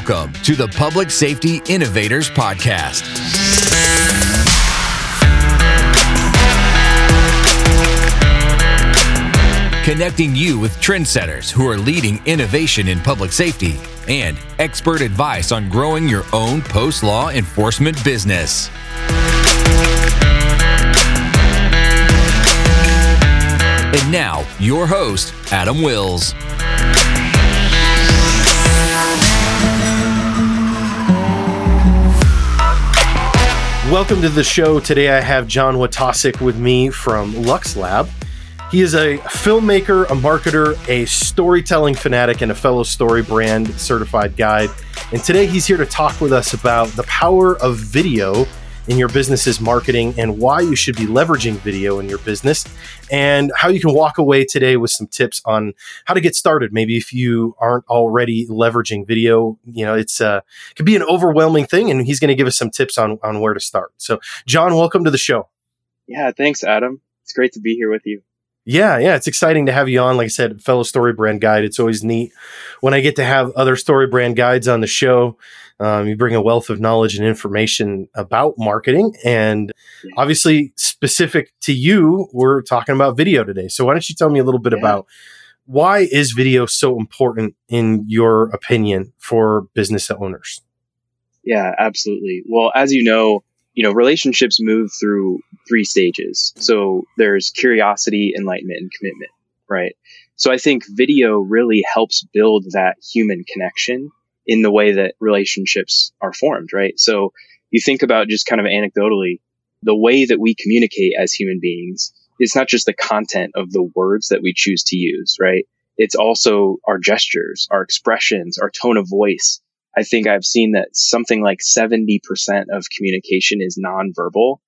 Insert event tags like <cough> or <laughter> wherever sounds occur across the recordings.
Welcome to the Public Safety Innovators Podcast. Connecting you with trendsetters who are leading innovation in public safety and expert advice on growing your own post law enforcement business. And now, your host, Adam Wills. Welcome to the show. Today I have John Wojtasek with me from Lux Lab. He is a filmmaker, a marketer, a storytelling fanatic, and a fellow StoryBrand certified guide. And today he's here to talk with us about the power of video in your business's marketing and why you should be leveraging video in your business and how you can walk away today with some tips on how to get started. Maybe if you aren't already leveraging video, you know, it's uh can be an overwhelming thing and he's going to give us some tips on on where to start. So, John, welcome to the show. Yeah, thanks Adam. It's great to be here with you. Yeah, yeah, it's exciting to have you on. Like I said, fellow StoryBrand guide. It's always neat when I get to have other StoryBrand guides on the show. Um, you bring a wealth of knowledge and information about marketing, and obviously specific to you, we're talking about video today. So why don't you tell me a little bit yeah. about why is video so important in your opinion for business owners? Yeah, absolutely. Well, as you know, you know, relationships move through three stages. So there's curiosity, enlightenment, and commitment, right? So I think video really helps build that human connection in the way that relationships are formed, right? So you think about just kind of anecdotally, the way that we communicate as human beings, it's not just the content of the words that we choose to use, right? It's also our gestures, our expressions, our tone of voice. I think I've seen that something like 70% of communication is nonverbal.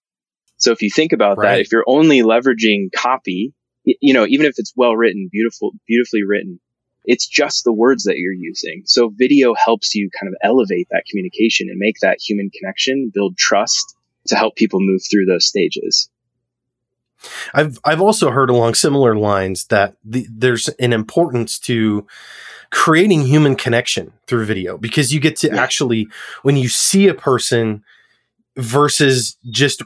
So if you think about right. that, if you're only leveraging copy, you know, even if it's well written, beautiful, beautifully written, it's just the words that you're using. So video helps you kind of elevate that communication and make that human connection, build trust to help people move through those stages. I've I've also heard along similar lines that the, there's an importance to creating human connection through video because you get to yeah. actually when you see a person versus just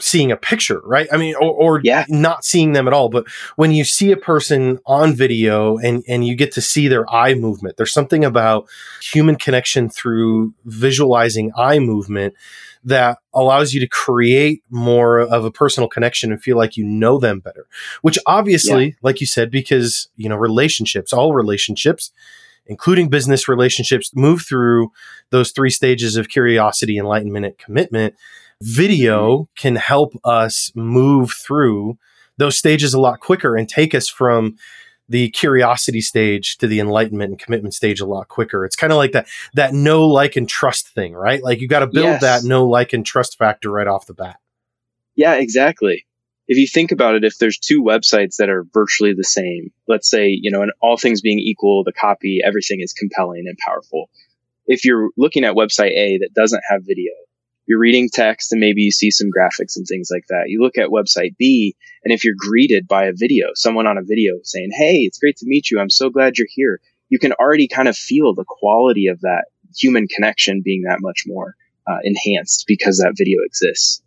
seeing a picture, right? I mean, or, or yeah. not seeing them at all. But when you see a person on video and, and you get to see their eye movement, there's something about human connection through visualizing eye movement that allows you to create more of a personal connection and feel like you know them better. Which obviously, yeah. like you said, because, you know, relationships, all relationships, including business relationships, move through those three stages of curiosity, enlightenment, and commitment video mm-hmm. can help us move through those stages a lot quicker and take us from the curiosity stage to the enlightenment and commitment stage a lot quicker. It's kind of like that that know like and trust thing, right? Like you got to build yes. that know like and trust factor right off the bat. Yeah, exactly. If you think about it, if there's two websites that are virtually the same, let's say, you know, and all things being equal, the copy, everything is compelling and powerful. If you're looking at website A that doesn't have video, you're reading text and maybe you see some graphics and things like that. You look at website B, and if you're greeted by a video, someone on a video saying, Hey, it's great to meet you. I'm so glad you're here. You can already kind of feel the quality of that human connection being that much more uh, enhanced because that video exists.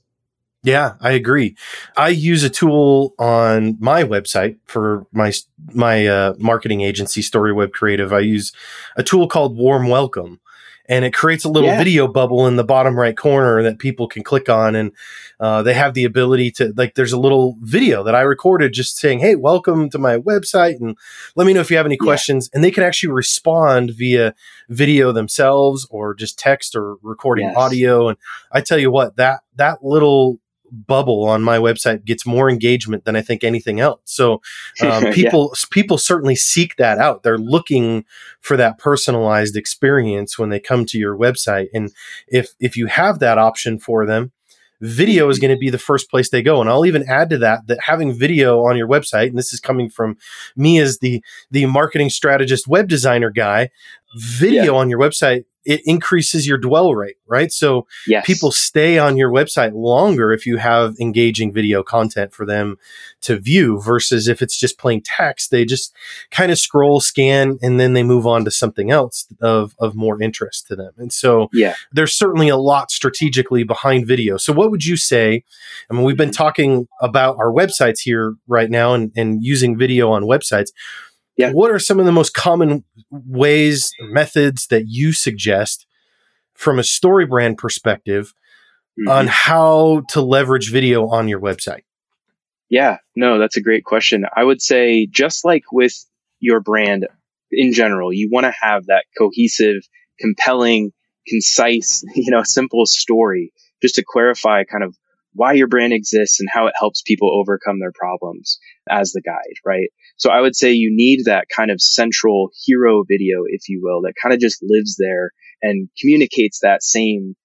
Yeah, I agree. I use a tool on my website for my my uh, marketing agency, Story Web Creative. I use a tool called Warm Welcome, and it creates a little yeah. video bubble in the bottom right corner that people can click on and uh, they have the ability to like there's a little video that i recorded just saying hey welcome to my website and let me know if you have any questions yeah. and they can actually respond via video themselves or just text or recording yes. audio and i tell you what that that little bubble on my website gets more engagement than I think anything else. So <laughs> um, people yeah. people certainly seek that out. They're looking for that personalized experience when they come to your website. And if if you have that option for them, video is going to be the first place they go and i'll even add to that that having video on your website and this is coming from me as the the marketing strategist web designer guy video yeah. on your website it increases your dwell rate, right? So yes. people stay on your website longer if you have engaging video content for them to view versus if it's just plain text, they just kind of scroll, scan, and then they move on to something else of, of more interest to them. And so yeah. there's certainly a lot strategically behind video. So what would you say? I mean, we've been talking about our websites here right now and, and using video on websites. Yeah. What are some of the most common ways, methods that you suggest from a StoryBrand perspective mm-hmm. on how to leverage video on your website? Yeah, no, that's a great question. I would say just like with your brand in general, you want to have that cohesive, compelling, concise, <laughs> you know, simple story just to clarify kind of why your brand exists and how it helps people overcome their problems as the guide, right? So I would say you need that kind of central hero video, if you will, that kind of just lives there and communicates that same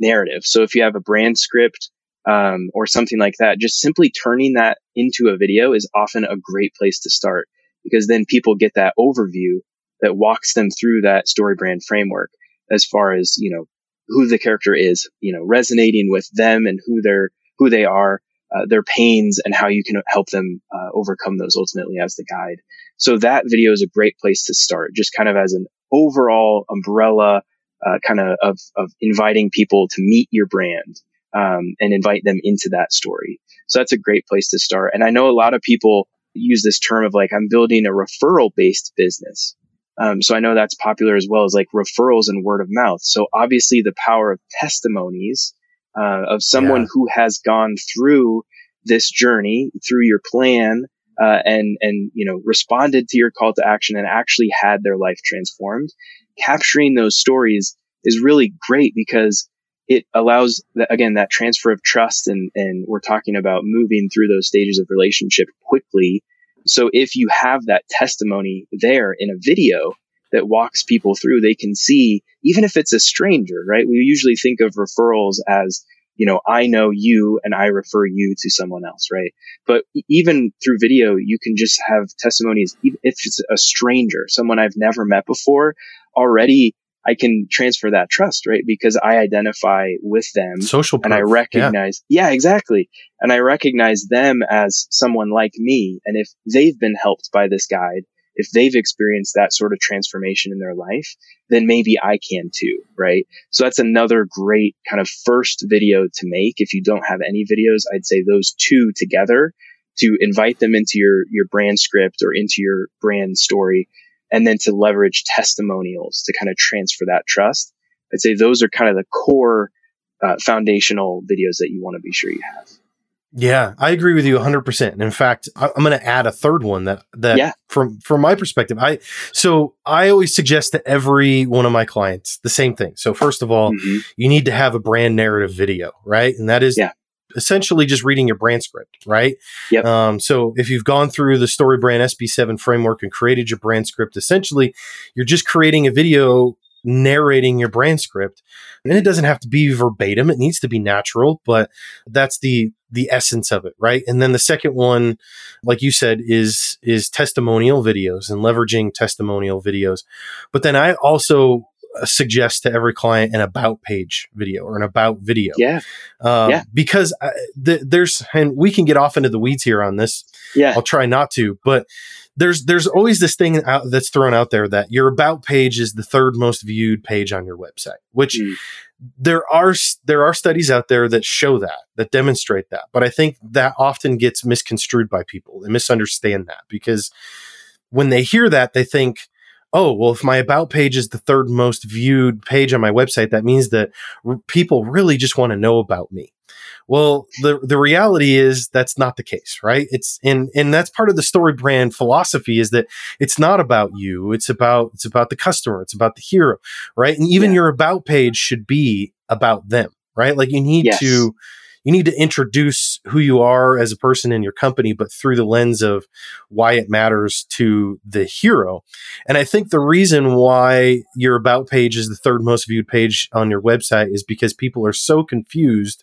narrative. So if you have a brand script, um, or something like that, just simply turning that into a video is often a great place to start because then people get that overview that walks them through that StoryBrand framework as far as, you know, who the character is, you know, resonating with them and who they're, who they are, uh, their pains and how you can help them uh, overcome those ultimately as the guide. So that video is a great place to start, just kind of as an overall umbrella, uh, kind of, of, of inviting people to meet your brand, um, and invite them into that story. So that's a great place to start. And I know a lot of people use this term of like, I'm building a referral based business. Um, so I know that's popular as well as like referrals and word of mouth. So obviously the power of testimonies uh, of someone yeah. who has gone through this journey through your plan uh, and and you know responded to your call to action and actually had their life transformed. Capturing those stories is really great because it allows the, again that transfer of trust and and we're talking about moving through those stages of relationship quickly so if you have that testimony there in a video that walks people through, they can see, even if it's a stranger, right? We usually think of referrals as, you know, I know you and I refer you to someone else, right? But even through video, you can just have testimonies, even if it's a stranger, someone I've never met before, already I can transfer that trust, right? Because I identify with them. Social proof. And I recognize, yeah. yeah, exactly. And I recognize them as someone like me. And if they've been helped by this guide, if they've experienced that sort of transformation in their life, then maybe I can too, right? So that's another great kind of first video to make. If you don't have any videos, I'd say those two together to invite them into your, your brand script or into your brand story and then to leverage testimonials to kind of transfer that trust. I'd say those are kind of the core uh, foundational videos that you want to be sure you have. Yeah, I agree with you 100%. And in fact, I, am going to add a third one that that yeah. from from my perspective, I so I always suggest to every one of my clients the same thing. So first of all, mm-hmm. you need to have a brand narrative video, right? And that is yeah essentially just reading your brand script, right? Yep. Um, so if you've gone through the StoryBrand SB7 framework and created your brand script, essentially you're just creating a video narrating your brand script. And it doesn't have to be verbatim. It needs to be natural, but that's the the essence of it, right? And then the second one, like you said, is is testimonial videos and leveraging testimonial videos. But then I also uh, suggest to every client an about page video or an about video. Yeah. Um, yeah. Because I, uh, th- there's, and we can get off into the weeds here on this. Yeah. I'll try not to, but there's, there's always this thing out, that's thrown out there that your about page is the third most viewed page on your website, which mm. there are, there are studies out there that show that, that demonstrate that. But I think that often gets misconstrued by people. They misunderstand that because when they hear that, they think, oh, well, if my about page is the third most viewed page on my website, that means that r- people really just want to know about me. Well, the the reality is that's not the case, right? It's and and that's part of the StoryBrand philosophy is that it's not about you. It's about it's about the customer. It's about the hero, right? And even yeah. your about page should be about them, right? Like you need yes. to you need to introduce who you are as a person in your company, but through the lens of why it matters to the hero. And I think the reason why your about page is the third most viewed page on your website is because people are so confused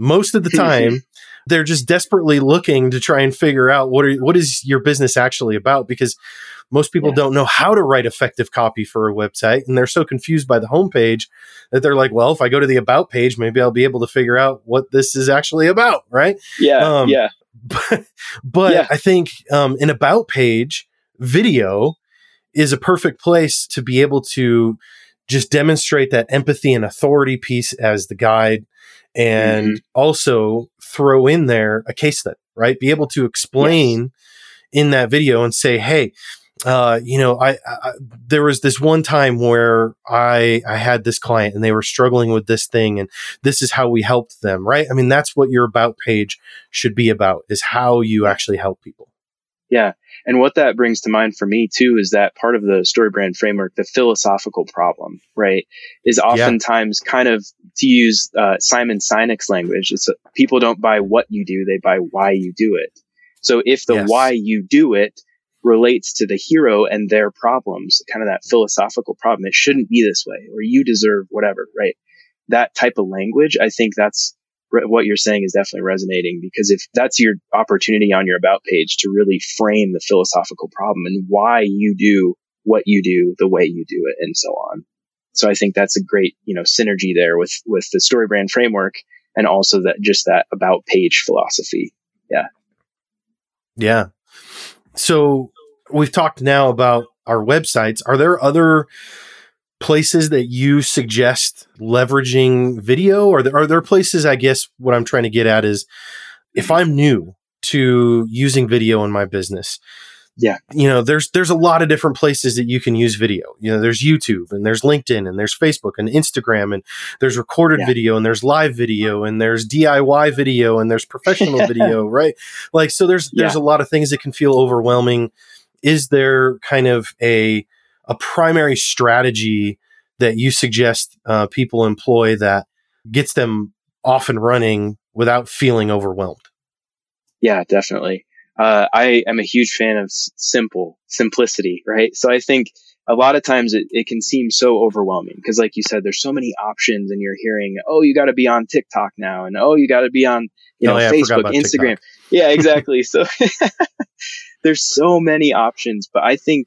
most of the time <laughs> they're just desperately looking to try and figure out what are what is your business actually about because most people yeah. don't know how to write effective copy for a website and they're so confused by the homepage that they're like, well, if I go to the about page, maybe I'll be able to figure out what this is actually about, right? Yeah, um, yeah. <laughs> But, but yeah. I think um, an about page video is a perfect place to be able to just demonstrate that empathy and authority piece as the guide and mm-hmm. also throw in there a case study, right? Be able to explain yes. in that video and say, hey, uh, you know, I, I, there was this one time where I I had this client and they were struggling with this thing, and this is how we helped them, right? I mean, that's what your about page should be about: is how you actually help people. Yeah, and what that brings to mind for me too is that part of the StoryBrand framework, the philosophical problem, right, is oftentimes yeah. kind of to use uh, Simon Sinek's language. It's uh, people don't buy what you do; they buy why you do it. So if the yes. why you do it relates to the hero and their problems, kind of that philosophical problem. It shouldn't be this way, or you deserve whatever, right? That type of language, I think that's what you're saying is definitely resonating because if that's your opportunity on your about page to really frame the philosophical problem and why you do what you do the way you do it and so on. So I think that's a great, you know, synergy there with, with the StoryBrand framework and also that just that about page philosophy. Yeah. Yeah. So we've talked now about our websites. Are there other places that you suggest leveraging video? Or there, are there places i guess what i'm trying to get at is if i'm new to using video in my business yeah. you know there's there's a lot of different places that you can use video. You know there's youtube and there's linkedin and there's facebook and instagram and there's recorded yeah. video and there's live video and there's diy video and there's professional <laughs> video right? Like so there's there's yeah. a lot of things that can feel overwhelming. Is there kind of a a primary strategy that you suggest uh, people employ that gets them off and running without feeling overwhelmed? Yeah, definitely. Uh, I am a huge fan of s- simple simplicity, right? So I think a lot of times it, it can seem so overwhelming because, like you said, there's so many options, and you're hearing, oh, you got to be on TikTok now, and oh, you got to be on you oh, know yeah, Facebook, Instagram. TikTok. Yeah, exactly. <laughs> so <laughs> there's so many options, but I think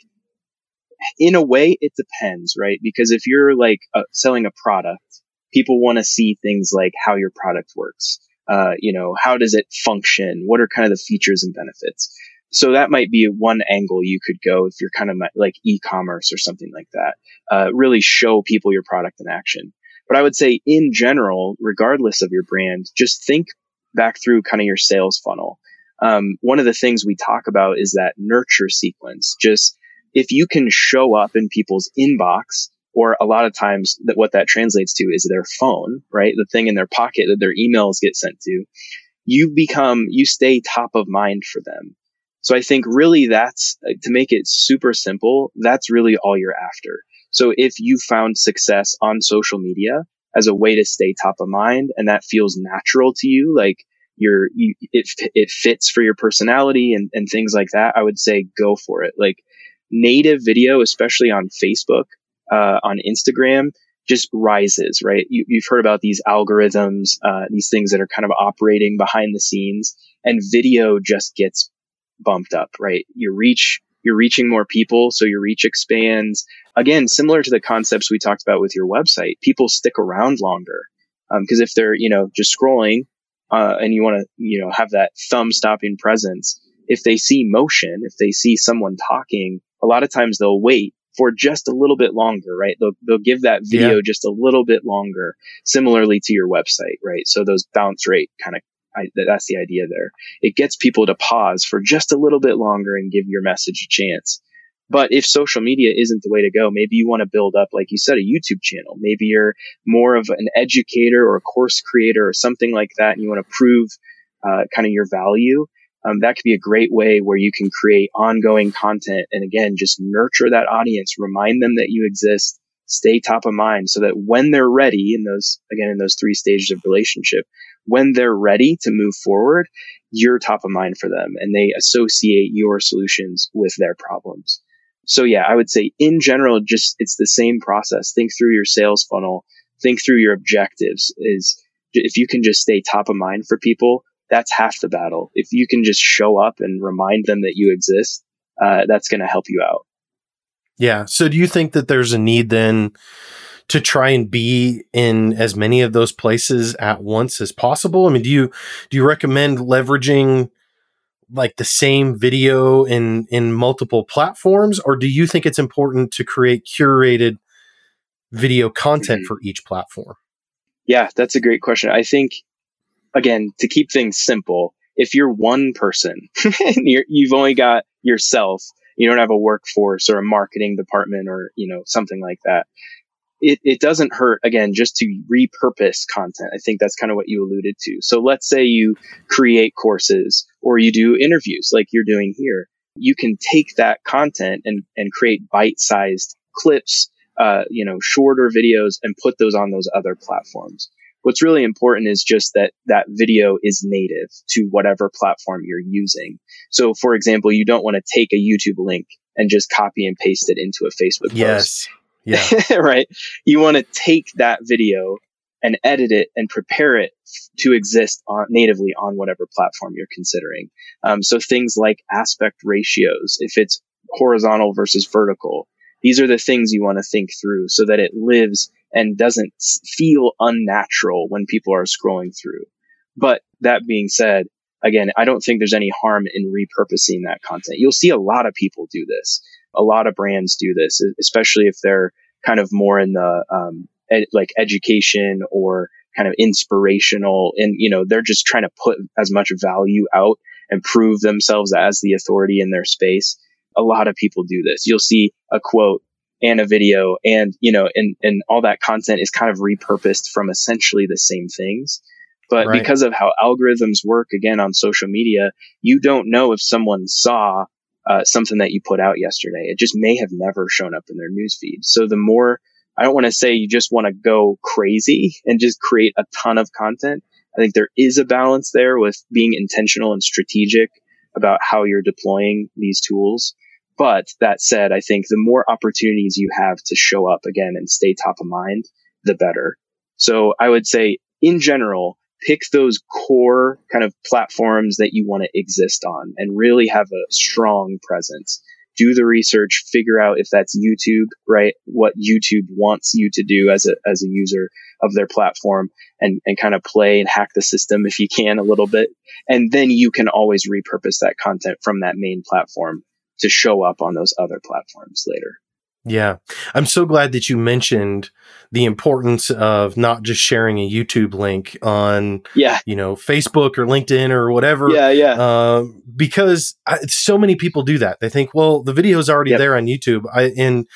in a way it depends, right? Because if you're like uh, selling a product, people want to see things like how your product works. Uh, you know, how does it function? What are kind of the features and benefits? So that might be one angle you could go if you're kind of like e-commerce or something like that. Uh, really show people your product in action. But I would say in general, regardless of your brand, just think back through kind of your sales funnel um, one of the things we talk about is that nurture sequence. Just if you can show up in people's inbox, or a lot of times that what that translates to is their phone, right? The thing in their pocket that their emails get sent to, you become, you stay top of mind for them. So I think really that's to make it super simple. That's really all you're after. So if you found success on social media as a way to stay top of mind and that feels natural to you, like your you, it it fits for your personality and and things like that, I would say go for it. Like native video, especially on Facebook, uh, on Instagram, just rises. Right? You, have heard about these algorithms, uh, these things that are kind of operating behind the scenes, and video just gets bumped up. Right? You reach. You're reaching more people, so your reach expands. Again, similar to the concepts we talked about with your website, people stick around longer because um, if they're you know just scrolling uh, and you want to, you know, have that thumb stopping presence. If they see motion, if they see someone talking, a lot of times they'll wait for just a little bit longer, right? They'll, they'll give that video yeah. just a little bit longer, similarly to your website, right? So those bounce rate kind of, that's the idea there. It gets people to pause for just a little bit longer and give your message a chance. But if social media isn't the way to go, maybe you want to build up, like you said, a YouTube channel. Maybe you're more of an educator or a course creator or something like that, and you want to prove uh, kind of your value. Um, that could be a great way where you can create ongoing content and again, just nurture that audience, remind them that you exist, stay top of mind so that when they're ready in those, again, in those three stages of relationship, when they're ready to move forward, you're top of mind for them and they associate your solutions with their problems. So yeah, I would say in general, just it's the same process. Think through your sales funnel, think through your objectives is if you can just stay top of mind for people, that's half the battle. If you can just show up and remind them that you exist, uh, that's going to help you out. Yeah. So do you think that there's a need then to try and be in as many of those places at once as possible? I mean, do you do you recommend leveraging like the same video in in multiple platforms or do you think it's important to create curated video content mm-hmm. for each platform? Yeah, that's a great question. I think again, to keep things simple, if you're one person <laughs> you you've only got yourself, you don't have a workforce or a marketing department or, you know, something like that. It, it doesn't hurt again just to repurpose content. I think that's kind of what you alluded to. So let's say you create courses or you do interviews like you're doing here. You can take that content and, and create bite sized clips, uh, you know, shorter videos and put those on those other platforms. What's really important is just that that video is native to whatever platform you're using. So, for example, you don't want to take a YouTube link and just copy and paste it into a Facebook yes. post. Yeah. <laughs> right. You want to take that video and edit it and prepare it to exist on, natively on whatever platform you're considering. Um, so things like aspect ratios, if it's horizontal versus vertical, these are the things you want to think through so that it lives and doesn't feel unnatural when people are scrolling through. But that being said, again, I don't think there's any harm in repurposing that content. You'll see a lot of people do this. A lot of brands do this, especially if they're kind of more in the um, ed- like education or kind of inspirational, and you know they're just trying to put as much value out and prove themselves as the authority in their space. A lot of people do this. You'll see a quote and a video and, you know, and, and all that content is kind of repurposed from essentially the same things. But right. because of how algorithms work again on social media, you don't know if someone saw uh, something that you put out yesterday. It just may have never shown up in their newsfeed. So the more, I don't want to say you just want to go crazy and just create a ton of content. I think there is a balance there with being intentional and strategic about how you're deploying these tools. But that said, I think the more opportunities you have to show up again and stay top of mind, the better. So I would say in general, pick those core kind of platforms that you want to exist on and really have a strong presence. Do the research, figure out if that's YouTube, right? What YouTube wants you to do as a, as a user of their platform and, and kind of play and hack the system if you can a little bit. And then you can always repurpose that content from that main platform to show up on those other platforms later. Yeah. I'm so glad that you mentioned the importance of not just sharing a YouTube link on, yeah. you know, Facebook or LinkedIn or whatever. Yeah, yeah. Uh, because I, so many people do that. They think, well, the video is already yep. there on YouTube. I, and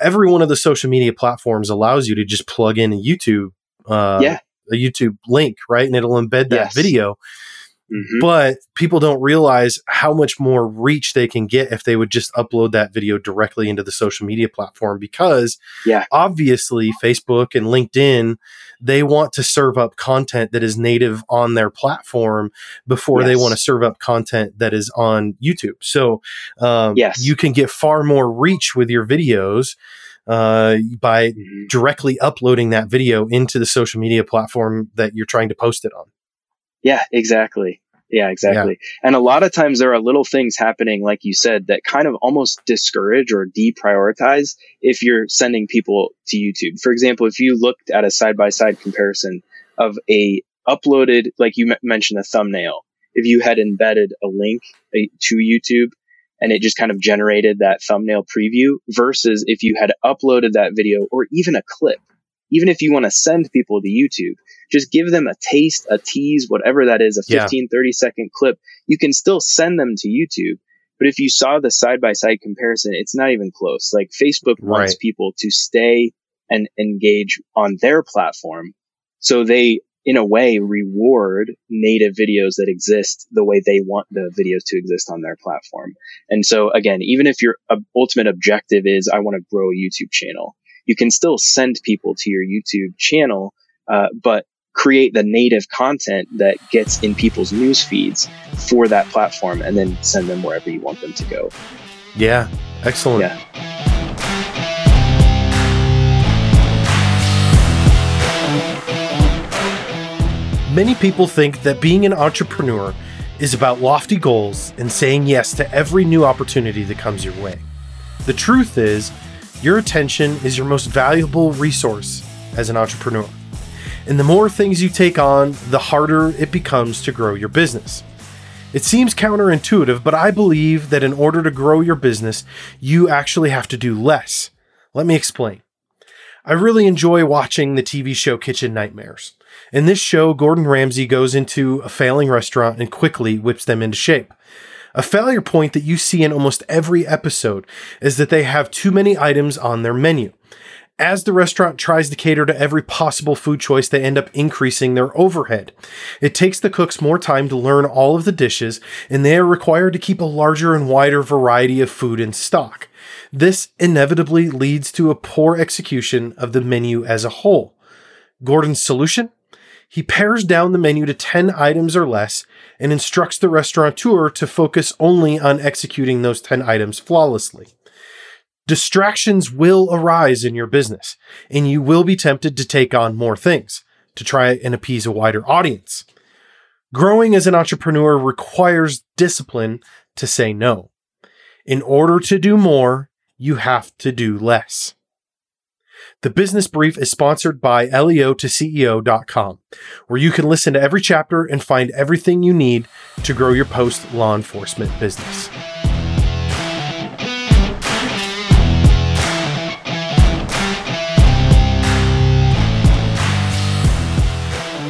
every one of the social media platforms allows you to just plug in a YouTube, uh, yeah. a YouTube link, right? And it'll embed that yes. video. Mm-hmm. But people don't realize how much more reach they can get if they would just upload that video directly into the social media platform because yeah. obviously Facebook and LinkedIn they want to serve up content that is native on their platform before yes. they want to serve up content that is on YouTube. So um, yes. you can get far more reach with your videos uh, by mm-hmm. directly uploading that video into the social media platform that you're trying to post it on. Yeah, exactly. Yeah, exactly. Yeah. And a lot of times there are little things happening, like you said, that kind of almost discourage or deprioritize if you're sending people to YouTube. For example, if you looked at a side by side comparison of a uploaded, like you m- mentioned, a thumbnail, if you had embedded a link eh, to YouTube and it just kind of generated that thumbnail preview versus if you had uploaded that video or even a clip even if you want to send people to YouTube, just give them a taste, a tease, whatever that is, a 15, yeah. 30 second clip. You can still send them to YouTube. But if you saw the side by side comparison, it's not even close. Like Facebook wants right. people to stay and engage on their platform. So they, in a way, reward native videos that exist the way they want the videos to exist on their platform. And so again, even if your ultimate objective is, I want to grow a YouTube channel, you can still send people to your YouTube channel, uh, but create the native content that gets in people's news feeds for that platform and then send them wherever you want them to go. Yeah, excellent. Yeah. Many people think that being an entrepreneur is about lofty goals and saying yes to every new opportunity that comes your way. The truth is, your attention is your most valuable resource as an entrepreneur. And the more things you take on, the harder it becomes to grow your business. It seems counterintuitive, but I believe that in order to grow your business, you actually have to do less. Let me explain. I really enjoy watching the TV show Kitchen Nightmares. In this show, Gordon Ramsay goes into a failing restaurant and quickly whips them into shape. A failure point that you see in almost every episode is that they have too many items on their menu. As the restaurant tries to cater to every possible food choice, they end up increasing their overhead. It takes the cooks more time to learn all of the dishes, and they are required to keep a larger and wider variety of food in stock. This inevitably leads to a poor execution of the menu as a whole. Gordon's solution? He pares down the menu to 10 items or less and instructs the restaurateur to focus only on executing those 10 items flawlessly. Distractions will arise in your business, and you will be tempted to take on more things to try and appease a wider audience. Growing as an entrepreneur requires discipline to say no. In order to do more, you have to do less. The business brief is sponsored by LEO to CEO.com, where you can listen to every chapter and find everything you need to grow your post law enforcement business.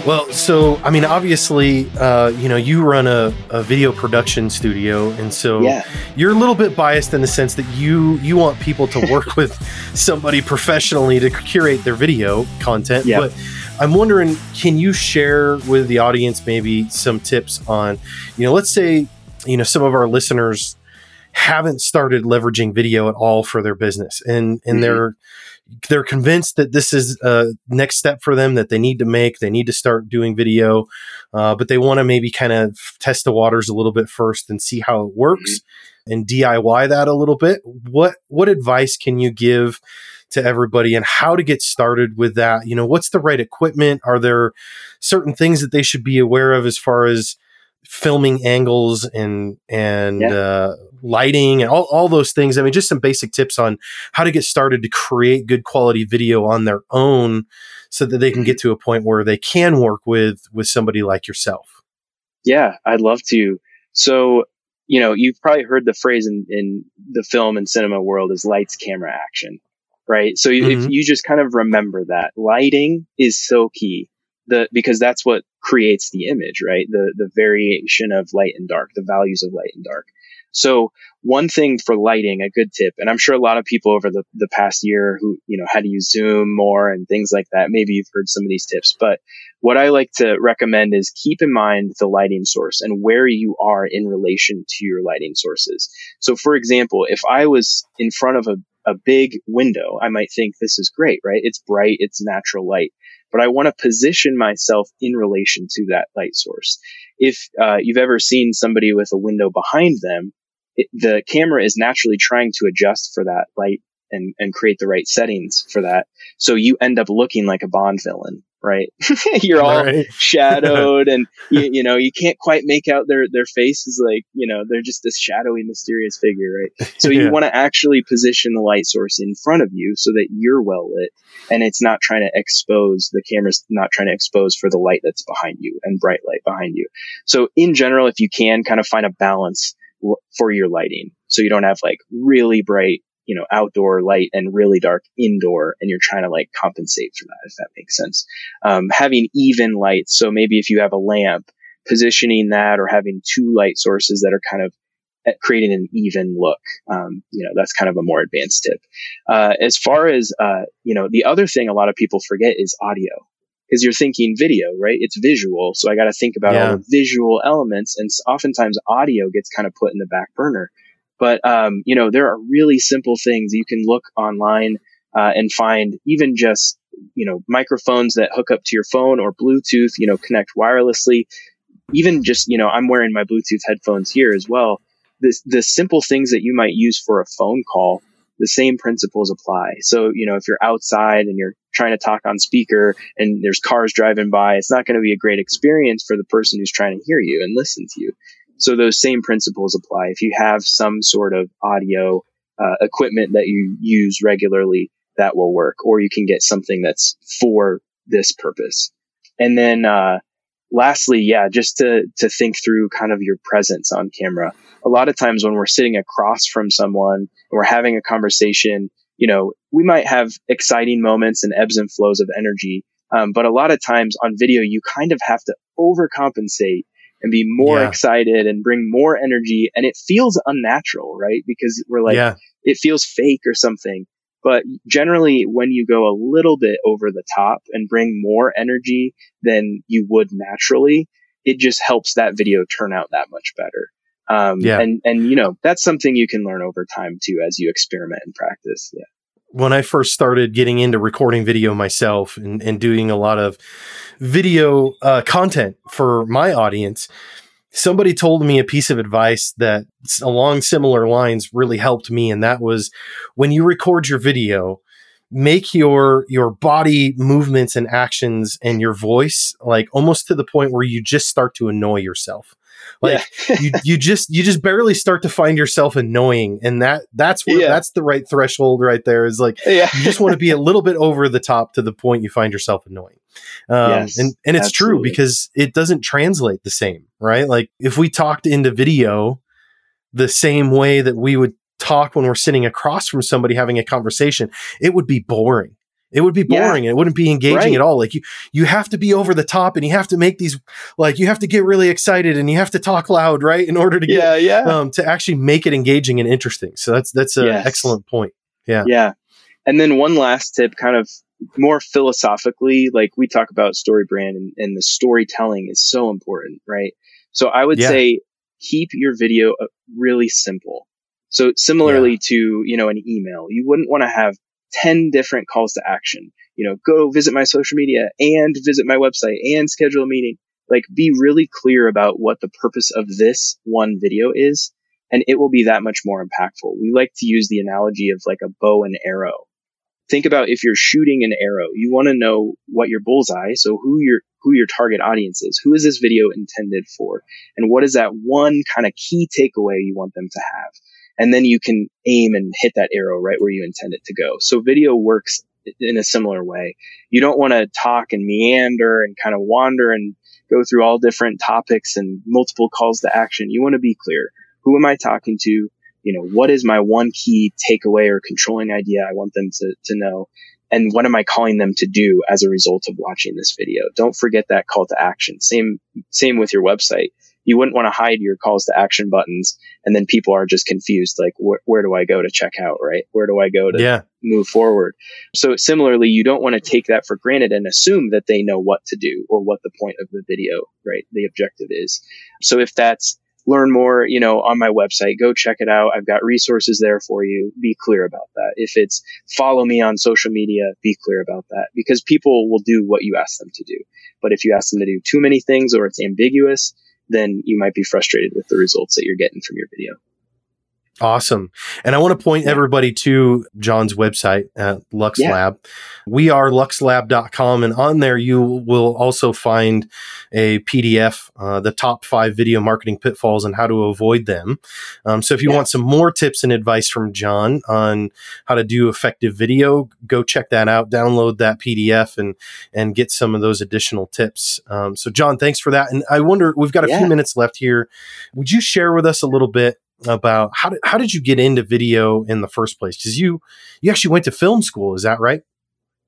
Well, so I mean, obviously, uh, you know, you run a, a, video production studio, and so yeah. you're a little bit biased in the sense that you you want people to work <laughs> with somebody professionally to curate their video content. But I'm wondering, can you share with the audience maybe some tips on, you know, let's say, you know, some of our listeners haven't started leveraging video at all for their business, and and mm-hmm. they're they're convinced that this is a next step for them that they need to make. They need to start doing video, uh, but they want to maybe kind of test the waters a little bit first and see how it works mm-hmm. and DIY that a little bit. What what advice can you give to everybody and how to get started with that? You know, what's the right equipment? Are there certain things that they should be aware of as far as filming angles and and yeah. uh, lighting and all, all those things. I mean, just some basic tips on how to get started to create good quality video on their own so that they can get to a point where they can work with with somebody like yourself. Yeah, I'd love to. So, you know, you've probably heard the phrase in, in the film and cinema world is lights, camera, action, right? So mm-hmm. if you just kind of remember that lighting is so key the, because that's what creates the image, right? The, the variation of light and dark, the values of light and dark. So one thing for lighting, a good tip, and I'm sure a lot of people over the, the past year who, you know, had to use Zoom more and things like that, maybe you've heard some of these tips, but what I like to recommend is keep in mind the lighting source and where you are in relation to your lighting sources. So for example, if I was in front of a a big window, I might think this is great, right? It's bright, it's natural light, but I want to position myself in relation to that light source. If uh, you've ever seen somebody with a window behind them, it, the camera is naturally trying to adjust for that light and, and create the right settings for that. So you end up looking like a Bond villain, right? <laughs> You're all right. <laughs> shadowed and you, you, know, you can't quite make out their, their faces. Like, you know, they're just this shadowy, mysterious figure, right? <laughs> So you yeah. want to actually position the light source in front of you so that you're well lit and it's not trying to expose the camera's not trying to expose for the light that's behind you and bright light behind you. So in general, if you can kind of find a balance for your lighting. So you don't have like really bright, you know, outdoor light and really dark indoor and you're trying to like compensate for that, if that makes sense. Um, having even lights. So maybe if you have a lamp, positioning that or having two light sources that are kind of creating an even look. Um, you know, that's kind of a more advanced tip. Uh, as far as, uh, you know, the other thing a lot of people forget is audio because you're thinking video, right? It's visual. So I got to think about yeah. all the visual elements. And oftentimes audio gets kind of put in the back burner. But, um, you know, there are really simple things you can look online uh, and find even just, you know, microphones that hook up to your phone or Bluetooth, you know, connect wirelessly. Even just, you know, I'm wearing my Bluetooth headphones here as well. The, the simple things that you might use for a phone call, the same principles apply. So, you know, if you're outside and you're trying to talk on speaker and there's cars driving by, it's not going to be a great experience for the person who's trying to hear you and listen to you. So those same principles apply. If you have some sort of audio uh, equipment that you use regularly, that will work. Or you can get something that's for this purpose. And then, uh, lastly, yeah, just to, to think through kind of your presence on camera. A lot of times when we're sitting across from someone and we're having a conversation, you know, we might have exciting moments and ebbs and flows of energy. Um, but a lot of times on video, you kind of have to overcompensate and be more yeah. excited and bring more energy. And it feels unnatural, right? Because we're like, yeah. it feels fake or something. But generally, when you go a little bit over the top and bring more energy than you would naturally, it just helps that video turn out that much better. Um, yeah. and, and, you know, that's something you can learn over time too, as you experiment and practice. Yeah. When I first started getting into recording video myself and, and doing a lot of video uh, content for my audience, somebody told me a piece of advice that along similar lines really helped me and that was when you record your video make your your body movements and actions and your voice like almost to the point where you just start to annoy yourself like yeah. you, <laughs> you just you just barely start to find yourself annoying and that that's where yeah. that's the right threshold right there is like yeah. you just want to be a little bit over the top to the point you find yourself annoying um, yes, and and it's absolutely. true because it doesn't translate the same right like if we talked into video the same way that we would talk when we're sitting across from somebody having a conversation it would be boring it would be boring. Yeah. It wouldn't be engaging right. at all. Like you, you have to be over the top and you have to make these, like you have to get really excited and you have to talk loud, right? In order to get, yeah, yeah. Um, to actually make it engaging and interesting. So that's, that's an yes. excellent point. Yeah. Yeah. And then one last tip kind of more philosophically, like we talk about StoryBrand and, and the storytelling is so important, right? So I would yeah. say keep your video uh, really simple. So similarly yeah. to, you know, an email, you wouldn't want to have 10 different calls to action. You know, go visit my social media and visit my website and schedule a meeting. Like be really clear about what the purpose of this one video is. And it will be that much more impactful. We like to use the analogy of like a bow and arrow. Think about if you're shooting an arrow, you want to know what your bullseye, so who your, who your target audience is. Who is this video intended for? And what is that one kind of key takeaway you want them to have? And then you can aim and hit that arrow right where you intend it to go. So video works in a similar way. You don't want to talk and meander and kind of wander and go through all different topics and multiple calls to action. You want to be clear. Who am I talking to? You know, what is my one key takeaway or controlling idea I want them to, to know? And what am I calling them to do as a result of watching this video? Don't forget that call to action. Same, same with your website you wouldn't want to hide your calls to action buttons and then people are just confused like wh- where do i go to check out right? Where do i go to yeah. move forward? So similarly you don't want to take that for granted and assume that they know what to do or what the point of the video right the objective is. So if that's learn more you know on my website go check it out. I've got resources there for you. Be clear about that. If it's follow me on social media be clear about that because people will do what you ask them to do. But if you ask them to do too many things or it's ambiguous then you might be frustrated with the results that you're getting from your video. Awesome. And I want to point everybody to John's website at Lux yeah. Lab. We are luxlab.com. And on there, you will also find a PDF, uh, the top five video marketing pitfalls and how to avoid them. Um, so if you yeah. want some more tips and advice from John on how to do effective video, go check that out, download that PDF and, and get some of those additional tips. Um, so John, thanks for that. And I wonder, we've got a yeah. few minutes left here. Would you share with us a little bit about how did, how did you get into video in the first place? Because you you actually went to film school, is that right?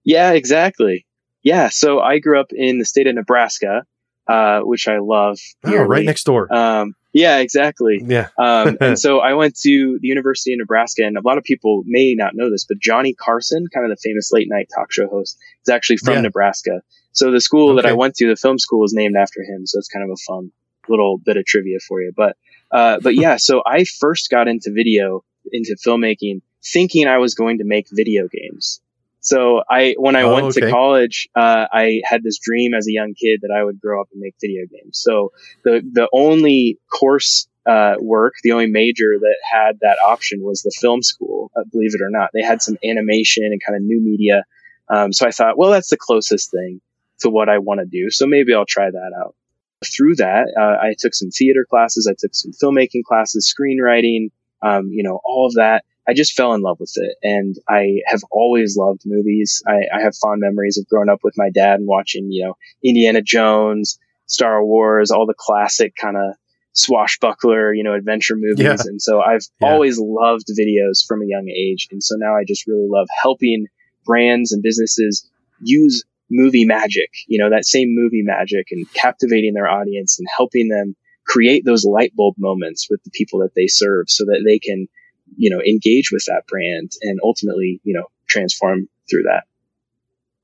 Yeah, exactly. Yeah, so I grew up in the state of Nebraska, uh, which I love. Oh, right next door. Um, yeah, exactly. Yeah. um, <laughs> and so I went to the University of Nebraska, and a lot of people may not know this, but Johnny Carson, kind of the famous late night talk show host, is actually from yeah. Nebraska. So the school okay. that I went to, the film school, is named after him. So it's kind of a fun little bit of trivia for you. But uh, but yeah, so I first got into video, into filmmaking, thinking I was going to make video games. So I, when I oh, went okay. to college, uh, I had this dream as a young kid that I would grow up and make video games. So the, the only course, uh, work, the only major that had that option was the film school, uh, believe it or not. They had some animation and kind of new media. Um, so I thought, well, that's the closest thing to what I want to do. So maybe I'll try that out. Through that, uh, I took some theater classes. I took some filmmaking classes, screenwriting, um, you know, all of that. I just fell in love with it. And I have always loved movies. I, I have fond memories of growing up with my dad and watching, you know, Indiana Jones, Star Wars, all the classic kind of swashbuckler, you know, adventure movies. Yeah. And so I've yeah. always loved videos from a young age. And so now I just really love helping brands and businesses use movie magic, you know, that same movie magic and captivating their audience and helping them create those light bulb moments with the people that they serve so that they can, you know, engage with that brand and ultimately, you know, transform through that.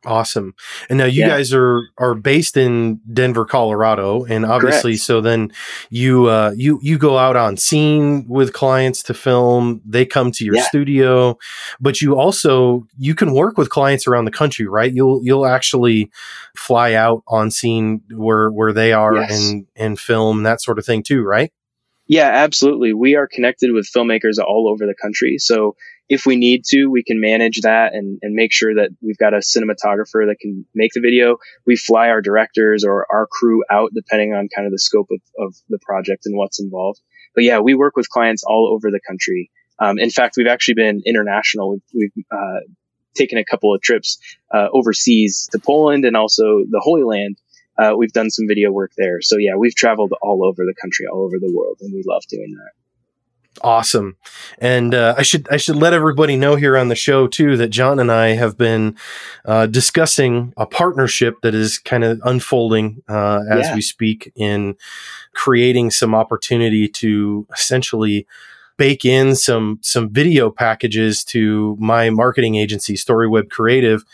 Awesome. And now you yeah. guys are are based in Denver, Colorado, and obviously Correct. so then you uh you you go out on scene with clients to film, they come to your yeah. studio, but you also you can work with clients around the country, right? You'll you'll actually fly out on scene where where they are yes. and and film that sort of thing too, right? Yeah, absolutely. We are connected with filmmakers all over the country. So if we need to, we can manage that and, and make sure that we've got a cinematographer that can make the video. We fly our directors or our crew out depending on kind of the scope of, of the project and what's involved. But yeah, we work with clients all over the country. Um, in fact, we've actually been international. We've, we've uh, taken a couple of trips uh, overseas to Poland and also the Holy Land. Uh, we've done some video work there. So yeah, we've traveled all over the country, all over the world, and we love doing that. Awesome, and uh, I should I should let everybody know here on the show too that John and I have been uh, discussing a partnership that is kind of unfolding uh, as yeah. we speak in creating some opportunity to essentially bake in some some video packages to my marketing agency StoryWeb Creative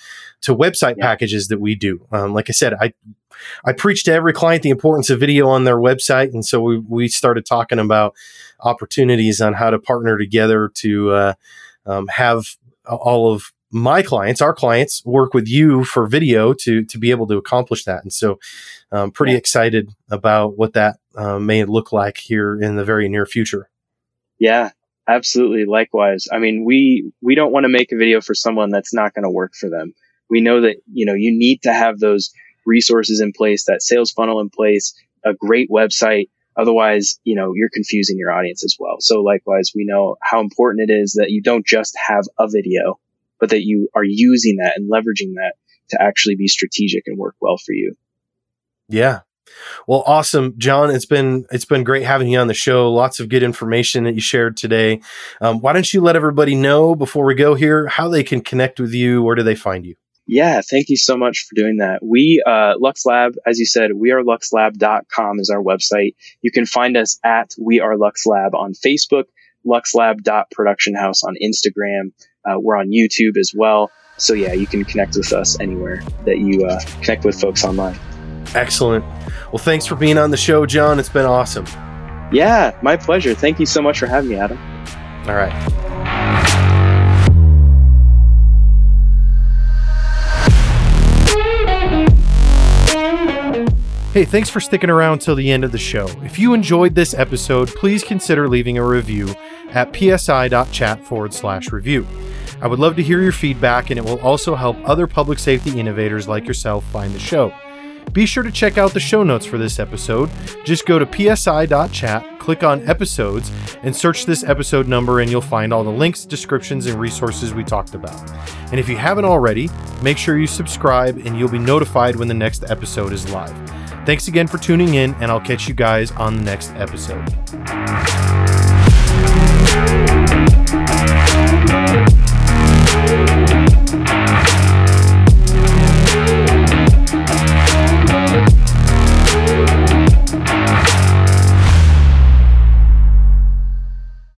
to website yeah. packages that we do. Um, like I said, I I preach to every client the importance of video on their website, and so we we started talking about opportunities on how to partner together to uh, um, have all of my clients, our clients, work with you for video to to be able to accomplish that. And so, I'm um, pretty yeah. excited about what that uh, may look like here in the very near future. Yeah, absolutely. Likewise. I mean, we we don't want to make a video for someone that's not going to work for them. We know that you know you need to have those resources in place, that sales funnel in place, a great website. Otherwise, you know, you're confusing your audience as well. So likewise, we know how important it is that you don't just have a video, but that you are using that and leveraging that to actually be strategic and work well for you. Yeah. Well, awesome, John. It's been it's been great having you on the show. Lots of good information that you shared today. Um, why don't you let everybody know before we go here how they can connect with you? Where do they find you? Yeah, thank you so much for doing that. We, uh, Lux Lab, as you said, we are luxlab.com is our website. You can find us at We Are Lux Lab on Facebook, luxlab.production house on Instagram. Uh, we're on YouTube as well. So yeah, you can connect with us anywhere that you uh, connect with folks online. Excellent. Well, thanks for being on the show, John. It's been awesome. Yeah, my pleasure. Thank you so much for having me, Adam. All right. Hey, thanks for sticking around till the end of the show. If you enjoyed this episode, please consider leaving a review at psi.chat forward slash review. I would love to hear your feedback, and it will also help other public safety innovators like yourself find the show. Be sure to check out the show notes for this episode. Just go to psi.chat, click on episodes, and search this episode number, and you'll find all the links, descriptions, and resources we talked about. And if you haven't already, make sure you subscribe, and you'll be notified when the next episode is live. Thanks again for tuning in, and I'll catch you guys on the next episode.